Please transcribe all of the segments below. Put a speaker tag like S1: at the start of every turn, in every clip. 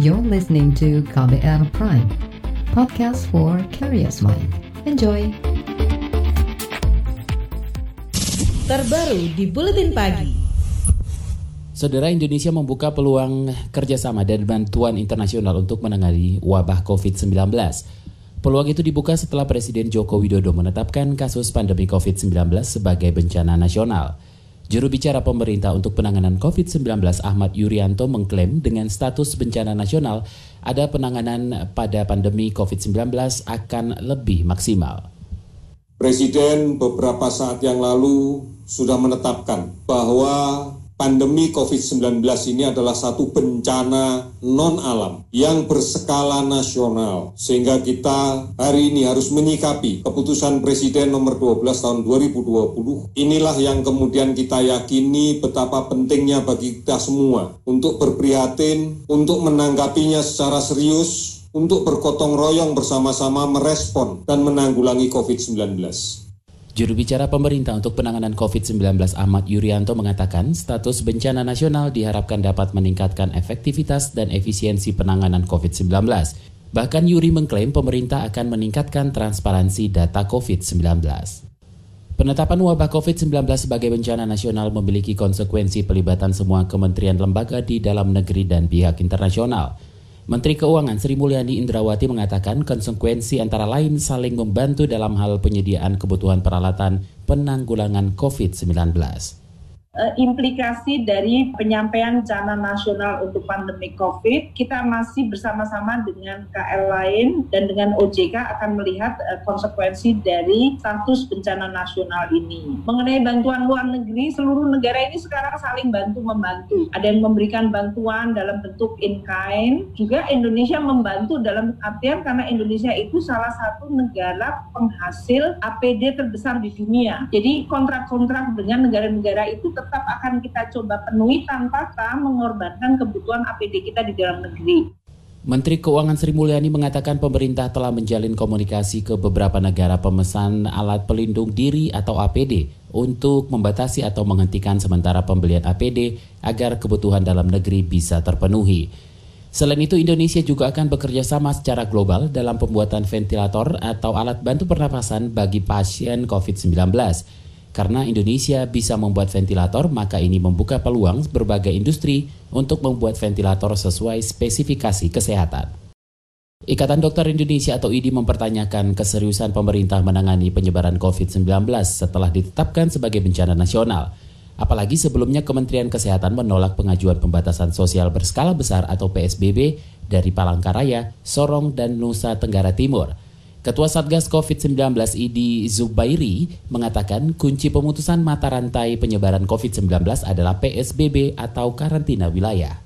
S1: You're listening to KBR Prime, podcast for curious mind. Enjoy!
S2: Terbaru di Buletin Pagi.
S3: Saudara Indonesia membuka peluang kerjasama dan bantuan internasional untuk menangani wabah COVID-19. Peluang itu dibuka setelah Presiden Joko Widodo menetapkan kasus pandemi COVID-19 sebagai bencana nasional. Juru bicara pemerintah untuk penanganan COVID-19 Ahmad Yuryanto mengklaim dengan status bencana nasional, ada penanganan pada pandemi COVID-19 akan lebih maksimal.
S4: Presiden beberapa saat yang lalu sudah menetapkan bahwa pandemi COVID-19 ini adalah satu bencana non-alam yang berskala nasional. Sehingga kita hari ini harus menyikapi keputusan Presiden nomor 12 tahun 2020. Inilah yang kemudian kita yakini betapa pentingnya bagi kita semua untuk berprihatin, untuk menanggapinya secara serius, untuk bergotong royong bersama-sama merespon dan menanggulangi COVID-19.
S3: Juru bicara pemerintah untuk penanganan COVID-19 Ahmad Yuryanto mengatakan status bencana nasional diharapkan dapat meningkatkan efektivitas dan efisiensi penanganan COVID-19. Bahkan Yuri mengklaim pemerintah akan meningkatkan transparansi data COVID-19. Penetapan wabah COVID-19 sebagai bencana nasional memiliki konsekuensi pelibatan semua kementerian lembaga di dalam negeri dan pihak internasional. Menteri Keuangan Sri Mulyani Indrawati mengatakan konsekuensi antara lain saling membantu dalam hal penyediaan kebutuhan peralatan penanggulangan COVID-19.
S5: Eh, implikasi dari penyampaian rencana nasional untuk pandemi COVID, kita masih bersama-sama dengan KL lain dan dengan OJK akan melihat eh, konsekuensi dari status bencana nasional ini. Mengenai bantuan luar negeri, seluruh negara ini sekarang saling bantu-membantu. Ada yang memberikan bantuan dalam bentuk in-kind, juga Indonesia membantu dalam artian karena Indonesia itu salah satu negara penghasil APD terbesar di dunia. Jadi kontrak-kontrak dengan negara-negara itu tetap akan kita coba penuhi tanpa mengorbankan kebutuhan APD kita di dalam negeri.
S3: Menteri Keuangan Sri Mulyani mengatakan pemerintah telah menjalin komunikasi ke beberapa negara pemesan alat pelindung diri atau APD untuk membatasi atau menghentikan sementara pembelian APD agar kebutuhan dalam negeri bisa terpenuhi. Selain itu, Indonesia juga akan bekerja sama secara global dalam pembuatan ventilator atau alat bantu pernapasan bagi pasien COVID-19 karena Indonesia bisa membuat ventilator, maka ini membuka peluang berbagai industri untuk membuat ventilator sesuai spesifikasi kesehatan. Ikatan Dokter Indonesia atau IDI mempertanyakan keseriusan pemerintah menangani penyebaran COVID-19 setelah ditetapkan sebagai bencana nasional. Apalagi sebelumnya Kementerian Kesehatan menolak pengajuan pembatasan sosial berskala besar atau PSBB dari Palangkaraya, Sorong, dan Nusa Tenggara Timur. Ketua Satgas COVID-19 Idi Zubairi mengatakan kunci pemutusan mata rantai penyebaran COVID-19 adalah PSBB atau karantina wilayah.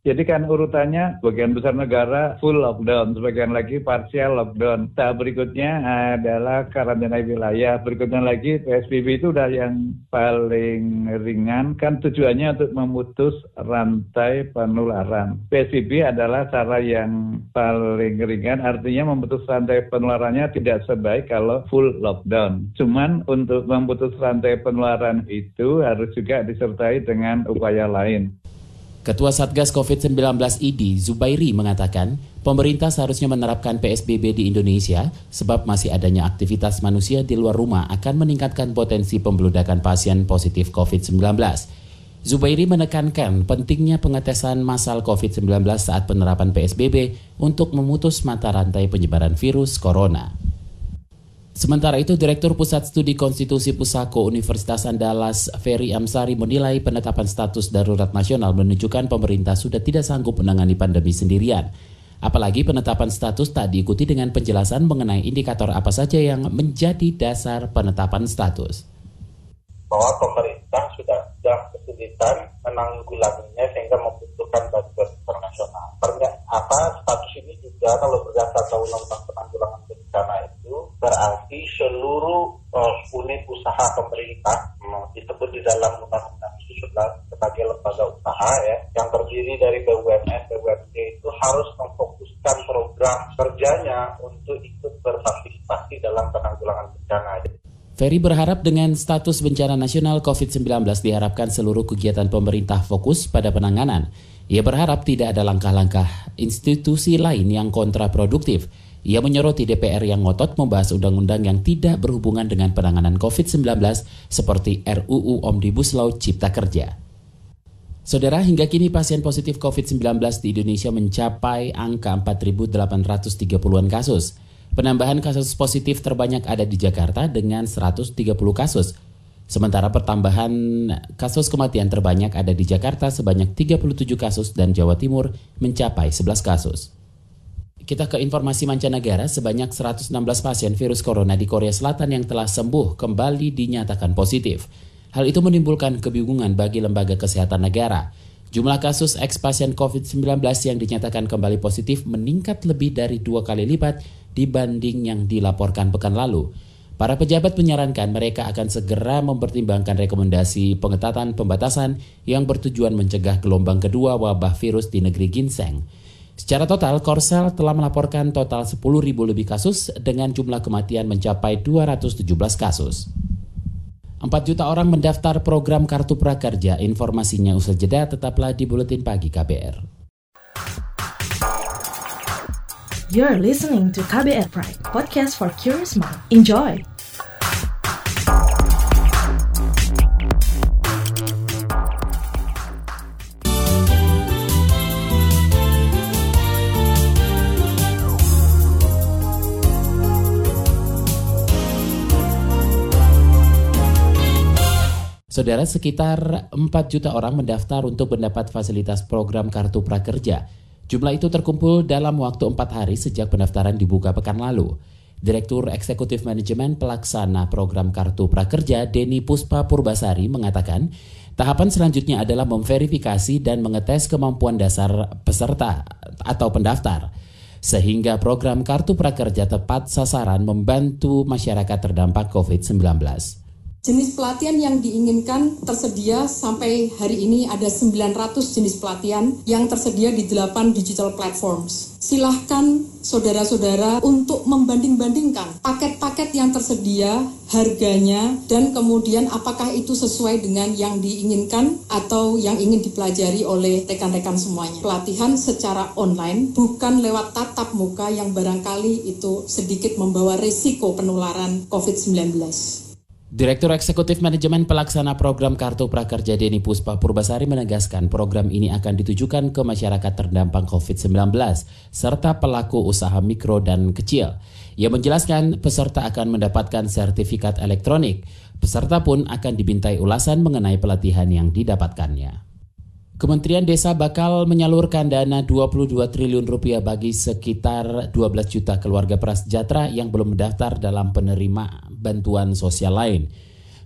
S6: Jadi kan urutannya bagian besar negara full lockdown, sebagian lagi partial lockdown. Tahap berikutnya adalah karantina wilayah. Berikutnya lagi PSBB itu udah yang paling ringan kan tujuannya untuk memutus rantai penularan. PSBB adalah cara yang paling ringan artinya memutus rantai penularannya tidak sebaik kalau full lockdown. Cuman untuk memutus rantai penularan itu harus juga disertai dengan upaya lain.
S3: Ketua Satgas COVID-19 ID Zubairi mengatakan, pemerintah seharusnya menerapkan PSBB di Indonesia sebab masih adanya aktivitas manusia di luar rumah akan meningkatkan potensi pembeludakan pasien positif COVID-19. Zubairi menekankan pentingnya pengetesan massal COVID-19 saat penerapan PSBB untuk memutus mata rantai penyebaran virus corona. Sementara itu, Direktur Pusat Studi Konstitusi Pusako Universitas Andalas, Ferry Amsari menilai penetapan status darurat nasional menunjukkan pemerintah sudah tidak sanggup menangani pandemi sendirian. Apalagi penetapan status tak diikuti dengan penjelasan mengenai indikator apa saja yang menjadi dasar penetapan status.
S7: Bahwa pemerintah sudah sudah kesulitan menanggulanginya sehingga membutuhkan bantuan internasional. Apa status ini juga kalau berdasarkan undang-undang penanggulangan bencana itu berarti seluruh uh, unit usaha pemerintah uh, disebut di dalam undang-undang itu sebagai lembaga usaha ya yang terdiri dari BUMN, BUMD itu harus memfokuskan program kerjanya untuk ikut berpartisipasi dalam penanggulangan bencana.
S3: Ferry berharap dengan status bencana nasional COVID-19 diharapkan seluruh kegiatan pemerintah fokus pada penanganan Ia berharap tidak ada langkah-langkah institusi lain yang kontraproduktif. Ia menyoroti DPR yang ngotot membahas undang-undang yang tidak berhubungan dengan penanganan COVID-19 seperti RUU Omnibus Law Cipta Kerja. Saudara, hingga kini pasien positif COVID-19 di Indonesia mencapai angka 4.830-an kasus. Penambahan kasus positif terbanyak ada di Jakarta dengan 130 kasus. Sementara pertambahan kasus kematian terbanyak ada di Jakarta sebanyak 37 kasus dan Jawa Timur mencapai 11 kasus. Kita ke informasi mancanegara, sebanyak 116 pasien virus corona di Korea Selatan yang telah sembuh kembali dinyatakan positif. Hal itu menimbulkan kebingungan bagi lembaga kesehatan negara. Jumlah kasus eks pasien COVID-19 yang dinyatakan kembali positif meningkat lebih dari dua kali lipat dibanding yang dilaporkan pekan lalu. Para pejabat menyarankan mereka akan segera mempertimbangkan rekomendasi pengetatan pembatasan yang bertujuan mencegah gelombang kedua wabah virus di negeri ginseng. Secara total, Korsel telah melaporkan total 10.000 lebih kasus dengan jumlah kematian mencapai 217 kasus. 4 juta orang mendaftar program Kartu Prakerja. Informasinya usai jeda tetaplah di Buletin Pagi KBR.
S2: You're listening to KBR Pride, podcast for curious mind. Enjoy!
S3: Saudara, sekitar 4 juta orang mendaftar untuk mendapat fasilitas program Kartu Prakerja. Jumlah itu terkumpul dalam waktu 4 hari sejak pendaftaran dibuka pekan lalu. Direktur Eksekutif Manajemen Pelaksana Program Kartu Prakerja, Denny Puspa Purbasari, mengatakan tahapan selanjutnya adalah memverifikasi dan mengetes kemampuan dasar peserta atau pendaftar sehingga program Kartu Prakerja tepat sasaran membantu masyarakat terdampak COVID-19.
S8: Jenis pelatihan yang diinginkan tersedia sampai hari ini ada 900 jenis pelatihan yang tersedia di 8 digital platforms. Silahkan saudara-saudara untuk membanding-bandingkan paket-paket yang tersedia, harganya, dan kemudian apakah itu sesuai dengan yang diinginkan atau yang ingin dipelajari oleh rekan-rekan semuanya. Pelatihan secara online bukan lewat tatap muka yang barangkali itu sedikit membawa risiko penularan COVID-19.
S3: Direktur Eksekutif Manajemen Pelaksana Program Kartu Prakerja Deni Puspa Purbasari menegaskan program ini akan ditujukan ke masyarakat terdampak COVID-19 serta pelaku usaha mikro dan kecil. Ia menjelaskan peserta akan mendapatkan sertifikat elektronik. Peserta pun akan dibintai ulasan mengenai pelatihan yang didapatkannya. Kementerian Desa bakal menyalurkan dana 22 triliun rupiah bagi sekitar 12 juta keluarga prasejahtera yang belum mendaftar dalam penerima bantuan sosial lain.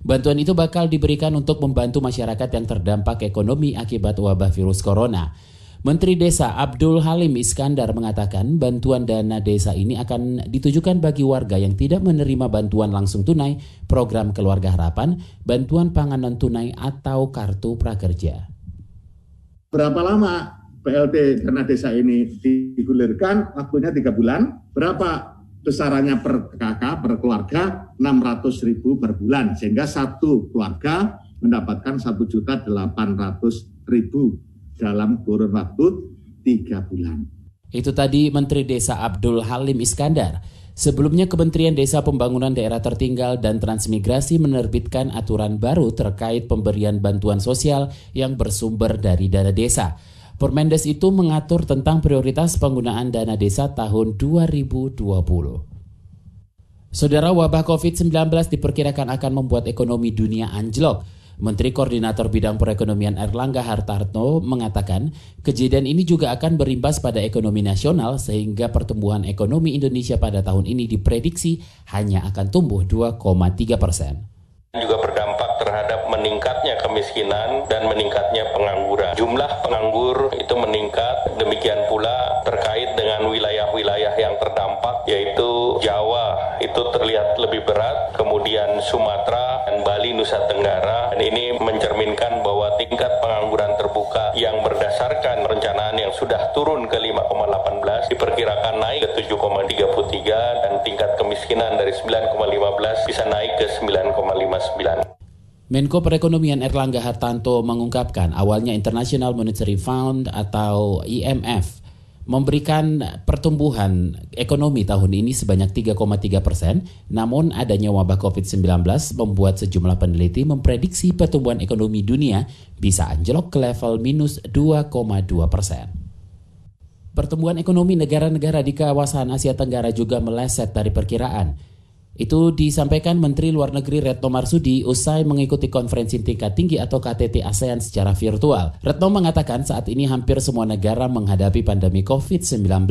S3: Bantuan itu bakal diberikan untuk membantu masyarakat yang terdampak ekonomi akibat wabah virus corona. Menteri Desa Abdul Halim Iskandar mengatakan bantuan dana desa ini akan ditujukan bagi warga yang tidak menerima bantuan langsung tunai, program keluarga harapan, bantuan pangan non tunai atau kartu prakerja
S9: berapa lama PLT dana desa ini digulirkan, waktunya tiga bulan, berapa besarannya per kakak, per keluarga, 600 ribu per bulan, sehingga satu keluarga mendapatkan satu juta delapan ratus ribu dalam kurun waktu tiga bulan.
S3: Itu tadi Menteri Desa Abdul Halim Iskandar. Sebelumnya Kementerian Desa Pembangunan Daerah Tertinggal dan Transmigrasi menerbitkan aturan baru terkait pemberian bantuan sosial yang bersumber dari dana desa. Permendes itu mengatur tentang prioritas penggunaan dana desa tahun 2020. Saudara wabah COVID-19 diperkirakan akan membuat ekonomi dunia anjlok. Menteri Koordinator Bidang Perekonomian Erlangga Hartarto mengatakan kejadian ini juga akan berimbas pada ekonomi nasional sehingga pertumbuhan ekonomi Indonesia pada tahun ini diprediksi hanya akan tumbuh 2,3 persen
S10: juga berdampak terhadap meningkatnya kemiskinan dan meningkatnya pengangguran. Jumlah penganggur itu meningkat, demikian pula terkait dengan wilayah-wilayah yang terdampak yaitu Jawa itu terlihat lebih berat, kemudian Sumatera dan Bali Nusa Tenggara dan ini mencerminkan bahwa tingkat pengangguran terbuka yang berdasarkan perencanaan yang sudah turun ke 5,18 diperkirakan naik ke 7,33 dan tingkat kemiskinan dari 9,15 bisa naik ke 9,59.
S3: Menko Perekonomian Erlangga Hartanto mengungkapkan awalnya International Monetary Fund atau IMF memberikan pertumbuhan ekonomi tahun ini sebanyak 3,3 persen, namun adanya wabah COVID-19 membuat sejumlah peneliti memprediksi pertumbuhan ekonomi dunia bisa anjlok ke level minus 2,2 persen. Pertumbuhan ekonomi negara-negara di kawasan Asia Tenggara juga meleset dari perkiraan. Itu disampaikan Menteri Luar Negeri Retno Marsudi usai mengikuti konferensi tingkat tinggi atau KTT ASEAN secara virtual. Retno mengatakan saat ini hampir semua negara menghadapi pandemi COVID-19.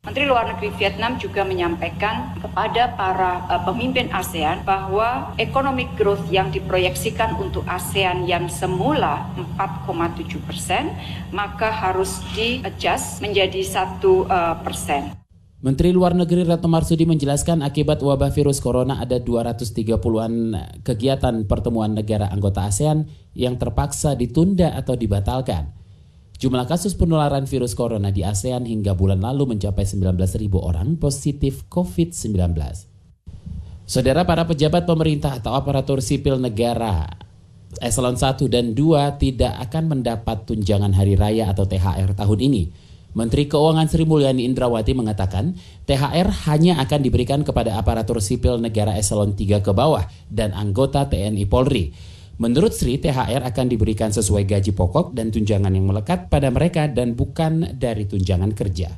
S11: Menteri Luar Negeri Vietnam juga menyampaikan kepada para uh, pemimpin ASEAN bahwa economic growth yang diproyeksikan untuk ASEAN yang semula 4,7 persen maka harus di-adjust menjadi satu uh, persen.
S3: Menteri Luar Negeri Retno Marsudi menjelaskan akibat wabah virus corona ada 230-an kegiatan pertemuan negara anggota ASEAN yang terpaksa ditunda atau dibatalkan. Jumlah kasus penularan virus corona di ASEAN hingga bulan lalu mencapai 19.000 orang positif COVID-19. Saudara para pejabat pemerintah atau aparatur sipil negara eselon 1 dan 2 tidak akan mendapat tunjangan hari raya atau THR tahun ini. Menteri Keuangan Sri Mulyani Indrawati mengatakan THR hanya akan diberikan kepada aparatur sipil negara eselon 3 ke bawah dan anggota TNI Polri. Menurut Sri, THR akan diberikan sesuai gaji pokok dan tunjangan yang melekat pada mereka dan bukan dari tunjangan kerja.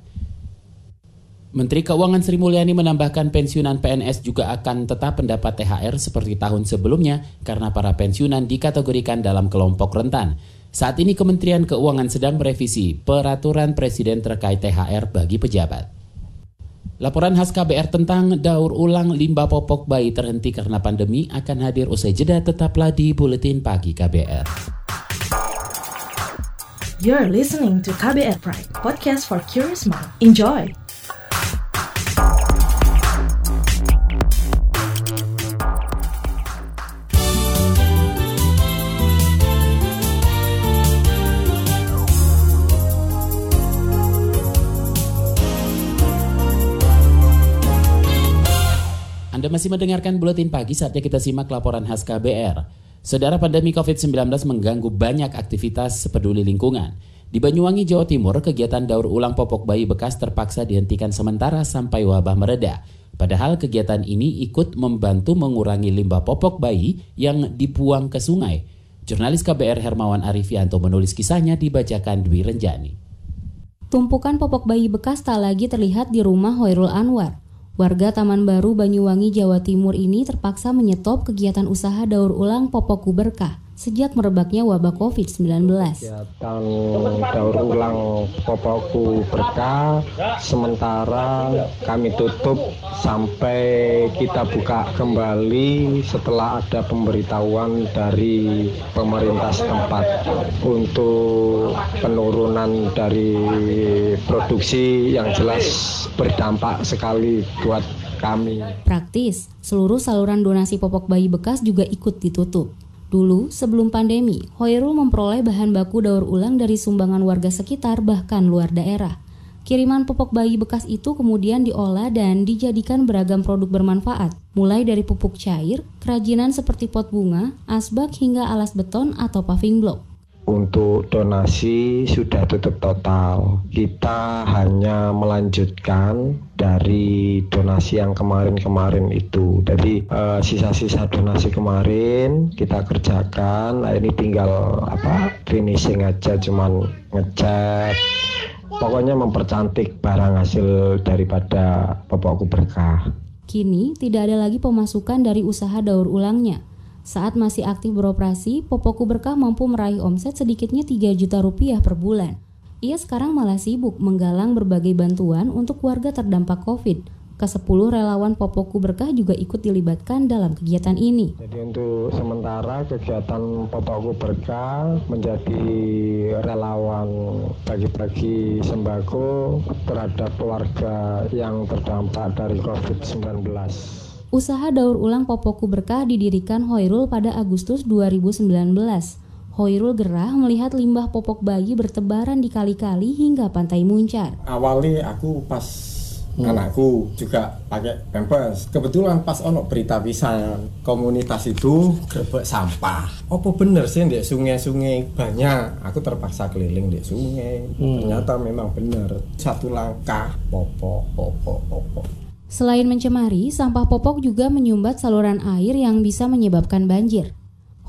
S3: Menteri Keuangan Sri Mulyani menambahkan pensiunan PNS juga akan tetap mendapat THR seperti tahun sebelumnya karena para pensiunan dikategorikan dalam kelompok rentan. Saat ini Kementerian Keuangan sedang merevisi peraturan Presiden terkait THR bagi pejabat. Laporan khas KBR tentang daur ulang limbah popok bayi terhenti karena pandemi akan hadir usai jeda tetaplah di Buletin Pagi KBR.
S2: You're listening to KBR Pride, podcast for curious mind. Enjoy!
S3: Masih mendengarkan Buletin Pagi saatnya kita simak laporan khas KBR. Saudara pandemi COVID-19 mengganggu banyak aktivitas peduli lingkungan. Di Banyuwangi, Jawa Timur, kegiatan daur ulang popok bayi bekas terpaksa dihentikan sementara sampai wabah mereda. Padahal kegiatan ini ikut membantu mengurangi limbah popok bayi yang dibuang ke sungai. Jurnalis KBR Hermawan Arifianto menulis kisahnya dibacakan Dwi Renjani.
S12: Tumpukan popok bayi bekas tak lagi terlihat di rumah Hoirul Anwar. Warga Taman Baru Banyuwangi, Jawa Timur ini terpaksa menyetop kegiatan usaha daur ulang popok berkah sejak merebaknya wabah COVID-19.
S13: Kegiatan daur ulang Popoku Berkah sementara kami tutup sampai kita buka kembali setelah ada pemberitahuan dari pemerintah setempat untuk penurunan dari produksi yang jelas berdampak sekali buat kami.
S12: Praktis, seluruh saluran donasi popok bayi bekas juga ikut ditutup. Dulu, sebelum pandemi, Hoirul memperoleh bahan baku daur ulang dari sumbangan warga sekitar bahkan luar daerah. Kiriman pupuk bayi bekas itu kemudian diolah dan dijadikan beragam produk bermanfaat, mulai dari pupuk cair, kerajinan seperti pot bunga, asbak hingga alas beton atau paving block
S13: untuk donasi sudah tutup total. Kita hanya melanjutkan dari donasi yang kemarin-kemarin itu. Jadi eh, sisa-sisa donasi kemarin kita kerjakan. Nah, ini tinggal apa finishing aja, cuman ngecat. Pokoknya mempercantik barang hasil daripada popokku berkah.
S12: Kini tidak ada lagi pemasukan dari usaha daur ulangnya saat masih aktif beroperasi, Popoku Berkah mampu meraih omset sedikitnya 3 juta rupiah per bulan. Ia sekarang malah sibuk menggalang berbagai bantuan untuk warga terdampak COVID. Ke-10 relawan Popoku Berkah juga ikut dilibatkan dalam kegiatan ini.
S13: Jadi untuk sementara kegiatan Popoku Berkah menjadi relawan bagi-bagi sembako terhadap keluarga yang terdampak dari COVID-19.
S12: Usaha daur ulang Popoku Berkah didirikan Hoirul pada Agustus 2019. Hoirul gerah melihat limbah popok bayi bertebaran di kali-kali hingga pantai Muncar.
S14: Awalnya aku pas hmm. anakku juga pakai pampers kebetulan pas ono berita pisan komunitas itu grebek sampah apa bener sih di sungai-sungai banyak aku terpaksa keliling di sungai hmm. ternyata memang bener satu langkah popok popok popok
S12: Selain mencemari, sampah popok juga menyumbat saluran air yang bisa menyebabkan banjir.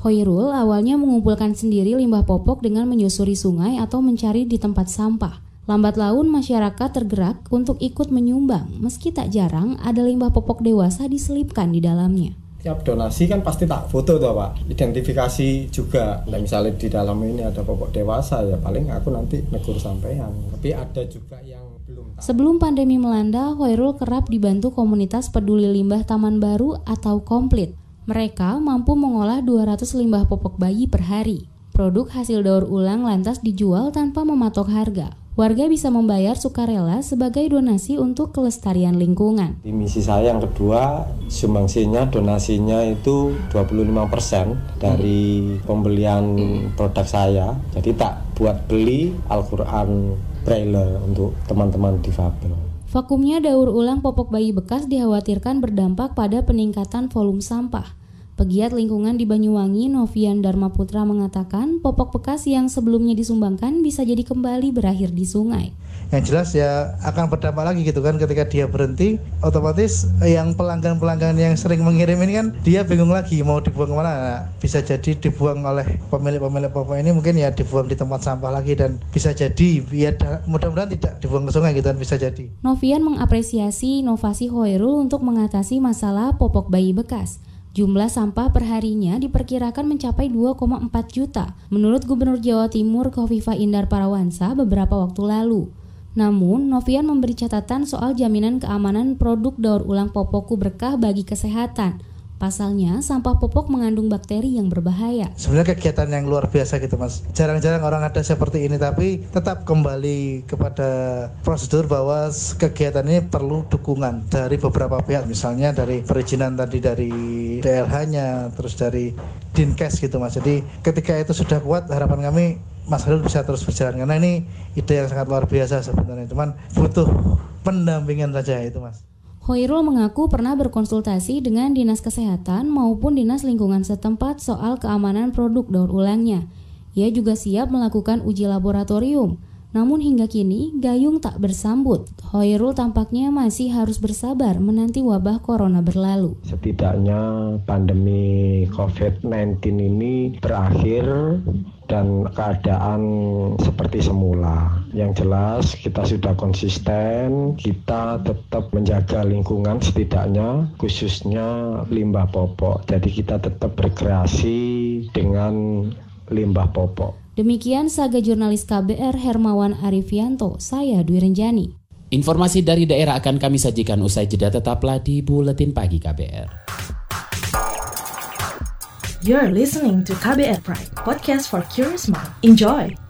S12: Hoirul awalnya mengumpulkan sendiri limbah popok dengan menyusuri sungai atau mencari di tempat sampah. Lambat laun masyarakat tergerak untuk ikut menyumbang, meski tak jarang ada limbah popok dewasa diselipkan di dalamnya.
S14: Tiap donasi kan pasti tak foto tuh Pak, identifikasi juga. Nah misalnya di dalam ini ada popok dewasa ya paling aku nanti negur sampean. Tapi ada juga yang belum.
S12: Sebelum pandemi melanda, Hoirul kerap dibantu komunitas peduli limbah Taman Baru atau Komplit. Mereka mampu mengolah 200 limbah popok bayi per hari. Produk hasil daur ulang lantas dijual tanpa mematok harga warga bisa membayar sukarela sebagai donasi untuk kelestarian lingkungan.
S13: Di misi saya yang kedua, sumbangsinya donasinya itu 25% dari pembelian produk saya. Jadi tak buat beli Al-Qur'an Braille untuk teman-teman difabel.
S12: Vakumnya daur ulang popok bayi bekas dikhawatirkan berdampak pada peningkatan volume sampah. Pegiat lingkungan di Banyuwangi, Novian Dharma Putra mengatakan popok bekas yang sebelumnya disumbangkan bisa jadi kembali berakhir di sungai.
S15: Yang jelas ya akan berdampak lagi gitu kan ketika dia berhenti, otomatis yang pelanggan-pelanggan yang sering mengirim ini kan dia bingung lagi mau dibuang ke mana. Nah, bisa jadi dibuang oleh pemilik-pemilik popok ini mungkin ya dibuang di tempat sampah lagi dan bisa jadi ya mudah-mudahan tidak dibuang ke sungai gitu kan bisa jadi.
S12: Novian mengapresiasi inovasi Hoirul untuk mengatasi masalah popok bayi bekas. Jumlah sampah perharinya diperkirakan mencapai 2,4 juta, menurut Gubernur Jawa Timur Kofifa Indar Parawansa beberapa waktu lalu. Namun, Novian memberi catatan soal jaminan keamanan produk daur ulang popokku berkah bagi kesehatan Pasalnya, sampah popok mengandung bakteri yang berbahaya.
S15: Sebenarnya kegiatan yang luar biasa gitu mas. Jarang-jarang orang ada seperti ini, tapi tetap kembali kepada prosedur bahwa kegiatan ini perlu dukungan dari beberapa pihak. Misalnya dari perizinan tadi dari DLH-nya, terus dari Dinkes gitu mas. Jadi ketika itu sudah kuat, harapan kami Mas Halil bisa terus berjalan karena ini ide yang sangat luar biasa sebenarnya. Cuman butuh pendampingan saja itu mas.
S12: Hoirul mengaku pernah berkonsultasi dengan Dinas Kesehatan maupun Dinas Lingkungan setempat soal keamanan produk daur ulangnya. Ia juga siap melakukan uji laboratorium. Namun hingga kini, Gayung tak bersambut. Hoirul tampaknya masih harus bersabar menanti wabah corona berlalu.
S13: Setidaknya pandemi COVID-19 ini berakhir dan keadaan seperti semula. Yang jelas kita sudah konsisten, kita tetap menjaga lingkungan setidaknya khususnya limbah popok. Jadi kita tetap berkreasi dengan limbah popok.
S12: Demikian saga jurnalis KBR Hermawan Arifianto, saya Dwi Renjani.
S3: Informasi dari daerah akan kami sajikan usai jeda tetaplah di Buletin Pagi KBR.
S2: You're listening to KBR Pride, podcast for curious mind. Enjoy!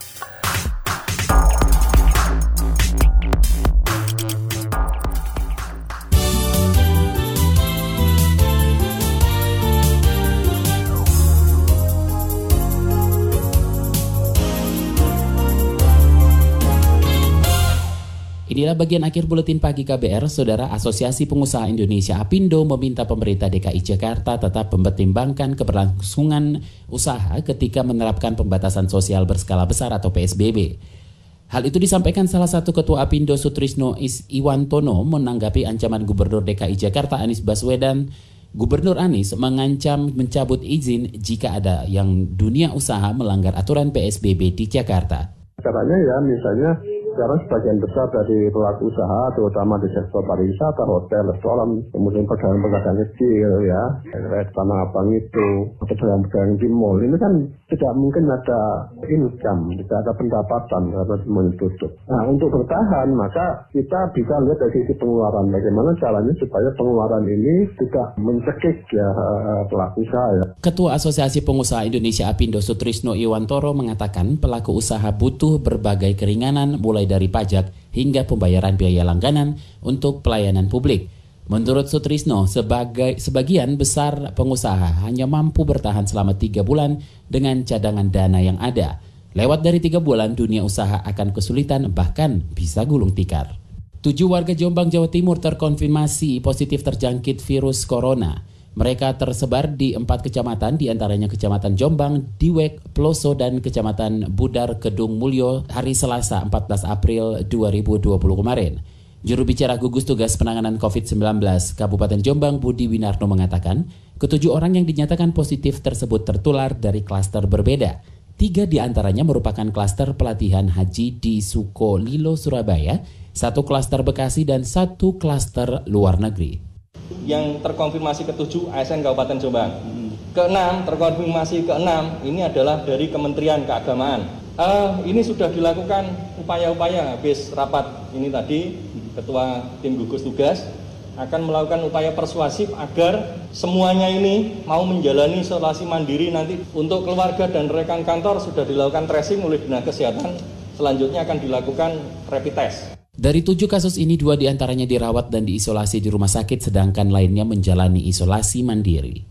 S3: Bagian akhir buletin pagi KBR, Saudara Asosiasi Pengusaha Indonesia Apindo meminta pemerintah DKI Jakarta tetap mempertimbangkan keberlangsungan usaha ketika menerapkan pembatasan sosial berskala besar atau PSBB. Hal itu disampaikan salah satu ketua Apindo Sutrisno Iwantono menanggapi ancaman Gubernur DKI Jakarta Anies Baswedan Gubernur Anies mengancam mencabut izin jika ada yang dunia usaha melanggar aturan PSBB di Jakarta.
S16: Caranya ya misalnya sekarang sebagian besar dari pelaku usaha, terutama di sektor pariwisata, hotel, restoran, kemudian pedagang-pedagang kecil ya, kayak tanah abang itu, pedagang-pedagang di mall, ini kan tidak mungkin ada income, tidak ada pendapatan karena semuanya tutup. Nah, untuk bertahan, maka kita bisa lihat dari sisi pengeluaran, bagaimana caranya supaya pengeluaran ini tidak mencekik ya pelaku usaha ya.
S3: Ketua Asosiasi Pengusaha Indonesia Apindo Sutrisno Iwantoro mengatakan pelaku usaha butuh berbagai keringanan mulai mulai dari pajak hingga pembayaran biaya langganan untuk pelayanan publik. Menurut Sutrisno, sebagai sebagian besar pengusaha hanya mampu bertahan selama tiga bulan dengan cadangan dana yang ada. Lewat dari tiga bulan, dunia usaha akan kesulitan bahkan bisa gulung tikar. Tujuh warga Jombang, Jawa Timur terkonfirmasi positif terjangkit virus corona. Mereka tersebar di empat kecamatan, di antaranya Kecamatan Jombang, Diwek, Ploso, dan Kecamatan Budar, Kedung Mulyo hari Selasa 14 April 2020 kemarin. Juru bicara gugus tugas penanganan COVID-19 Kabupaten Jombang Budi Winarno mengatakan, ketujuh orang yang dinyatakan positif tersebut tertular dari klaster berbeda. Tiga di antaranya merupakan klaster pelatihan haji di Suko Lilo, Surabaya, satu klaster Bekasi, dan satu klaster luar negeri.
S17: Yang terkonfirmasi ketujuh ASN Kabupaten Jombang. Keenam, terkonfirmasi keenam, ini adalah dari Kementerian Keagamaan. Uh, ini sudah dilakukan upaya-upaya habis rapat ini tadi, Ketua Tim Gugus Tugas akan melakukan upaya persuasif agar semuanya ini mau menjalani isolasi mandiri nanti untuk keluarga dan rekan kantor sudah dilakukan tracing oleh Dinas Kesehatan selanjutnya akan dilakukan rapid test.
S3: Dari tujuh kasus ini, dua di antaranya dirawat dan diisolasi di rumah sakit, sedangkan lainnya menjalani isolasi mandiri.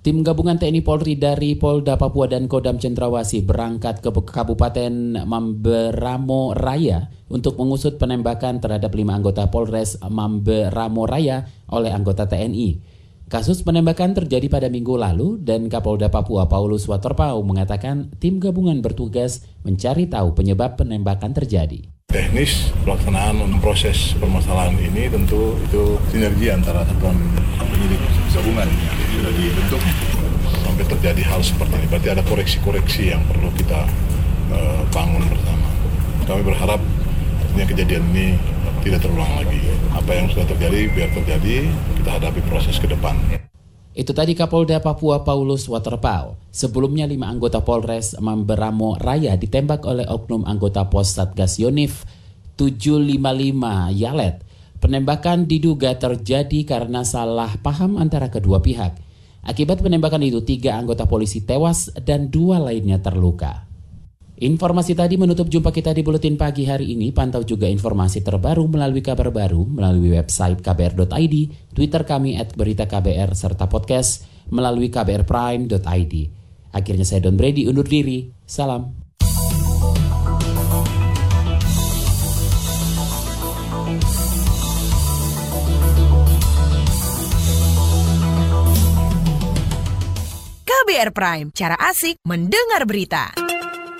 S3: Tim gabungan TNI Polri dari Polda Papua dan Kodam Cendrawasih berangkat ke Kabupaten Mamberamo Raya untuk mengusut penembakan terhadap lima anggota Polres Mamberamo Raya oleh anggota TNI. Kasus penembakan terjadi pada minggu lalu dan Kapolda Papua Paulus Waterpau mengatakan tim gabungan bertugas mencari tahu penyebab penembakan terjadi
S18: teknis pelaksanaan proses permasalahan ini tentu itu sinergi antara satuan penyidik gabungan yang sudah dibentuk sampai terjadi hal seperti ini. Berarti ada koreksi-koreksi yang perlu kita uh, bangun bersama. Kami berharap ini kejadian ini tidak terulang lagi. Apa yang sudah terjadi biar terjadi, kita hadapi proses ke depan.
S3: Itu tadi Kapolda Papua Paulus Waterpau. Sebelumnya lima anggota Polres Mamberamo Raya ditembak oleh oknum anggota Pos Satgas Yonif 755 Yalet. Penembakan diduga terjadi karena salah paham antara kedua pihak. Akibat penembakan itu tiga anggota polisi tewas dan dua lainnya terluka. Informasi tadi menutup jumpa kita di Buletin Pagi hari ini. Pantau juga informasi terbaru melalui kabar baru melalui website kbr.id, Twitter kami at berita KBR, serta podcast melalui kbrprime.id. Akhirnya saya Don Brady undur diri. Salam.
S2: KBR Prime, cara asik mendengar berita.